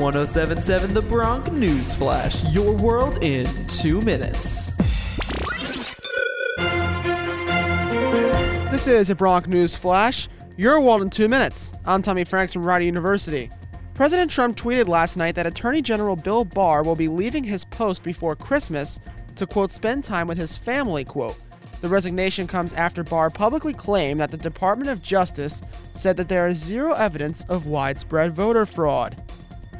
1077 The Bronc News Flash, your world in two minutes. This is a Bronc News Flash, your world in two minutes. I'm Tommy Franks from Rider University. President Trump tweeted last night that Attorney General Bill Barr will be leaving his post before Christmas to, quote, spend time with his family, quote. The resignation comes after Barr publicly claimed that the Department of Justice said that there is zero evidence of widespread voter fraud.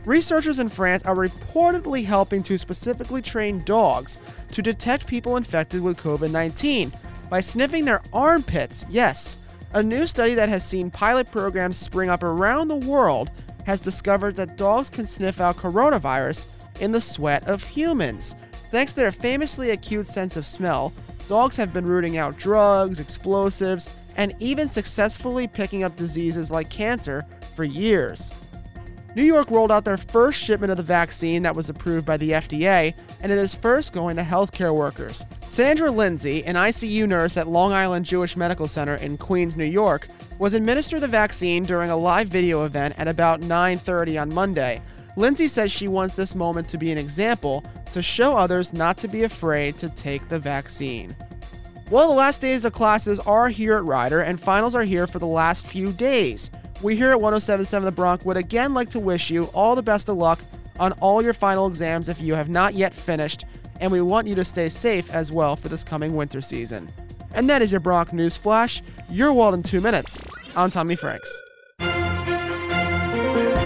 Researchers in France are reportedly helping to specifically train dogs to detect people infected with COVID 19 by sniffing their armpits. Yes, a new study that has seen pilot programs spring up around the world has discovered that dogs can sniff out coronavirus in the sweat of humans. Thanks to their famously acute sense of smell, dogs have been rooting out drugs, explosives, and even successfully picking up diseases like cancer for years. New York rolled out their first shipment of the vaccine that was approved by the FDA, and it is first going to healthcare workers. Sandra Lindsay, an ICU nurse at Long Island Jewish Medical Center in Queens, New York, was administered the vaccine during a live video event at about 9:30 on Monday. Lindsay says she wants this moment to be an example to show others not to be afraid to take the vaccine. Well, the last days of classes are here at Rider, and finals are here for the last few days. We here at 1077 The Bronc would again like to wish you all the best of luck on all your final exams if you have not yet finished, and we want you to stay safe as well for this coming winter season. And that is your Bronc News Flash, your world in two minutes. I'm Tommy Franks.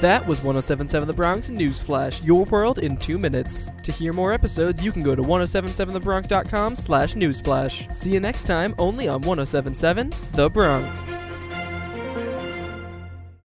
That was 1077 The Bronc News Flash, your world in two minutes. To hear more episodes, you can go to 1077thebronc.com slash newsflash. See you next time, only on 1077 The Bronc.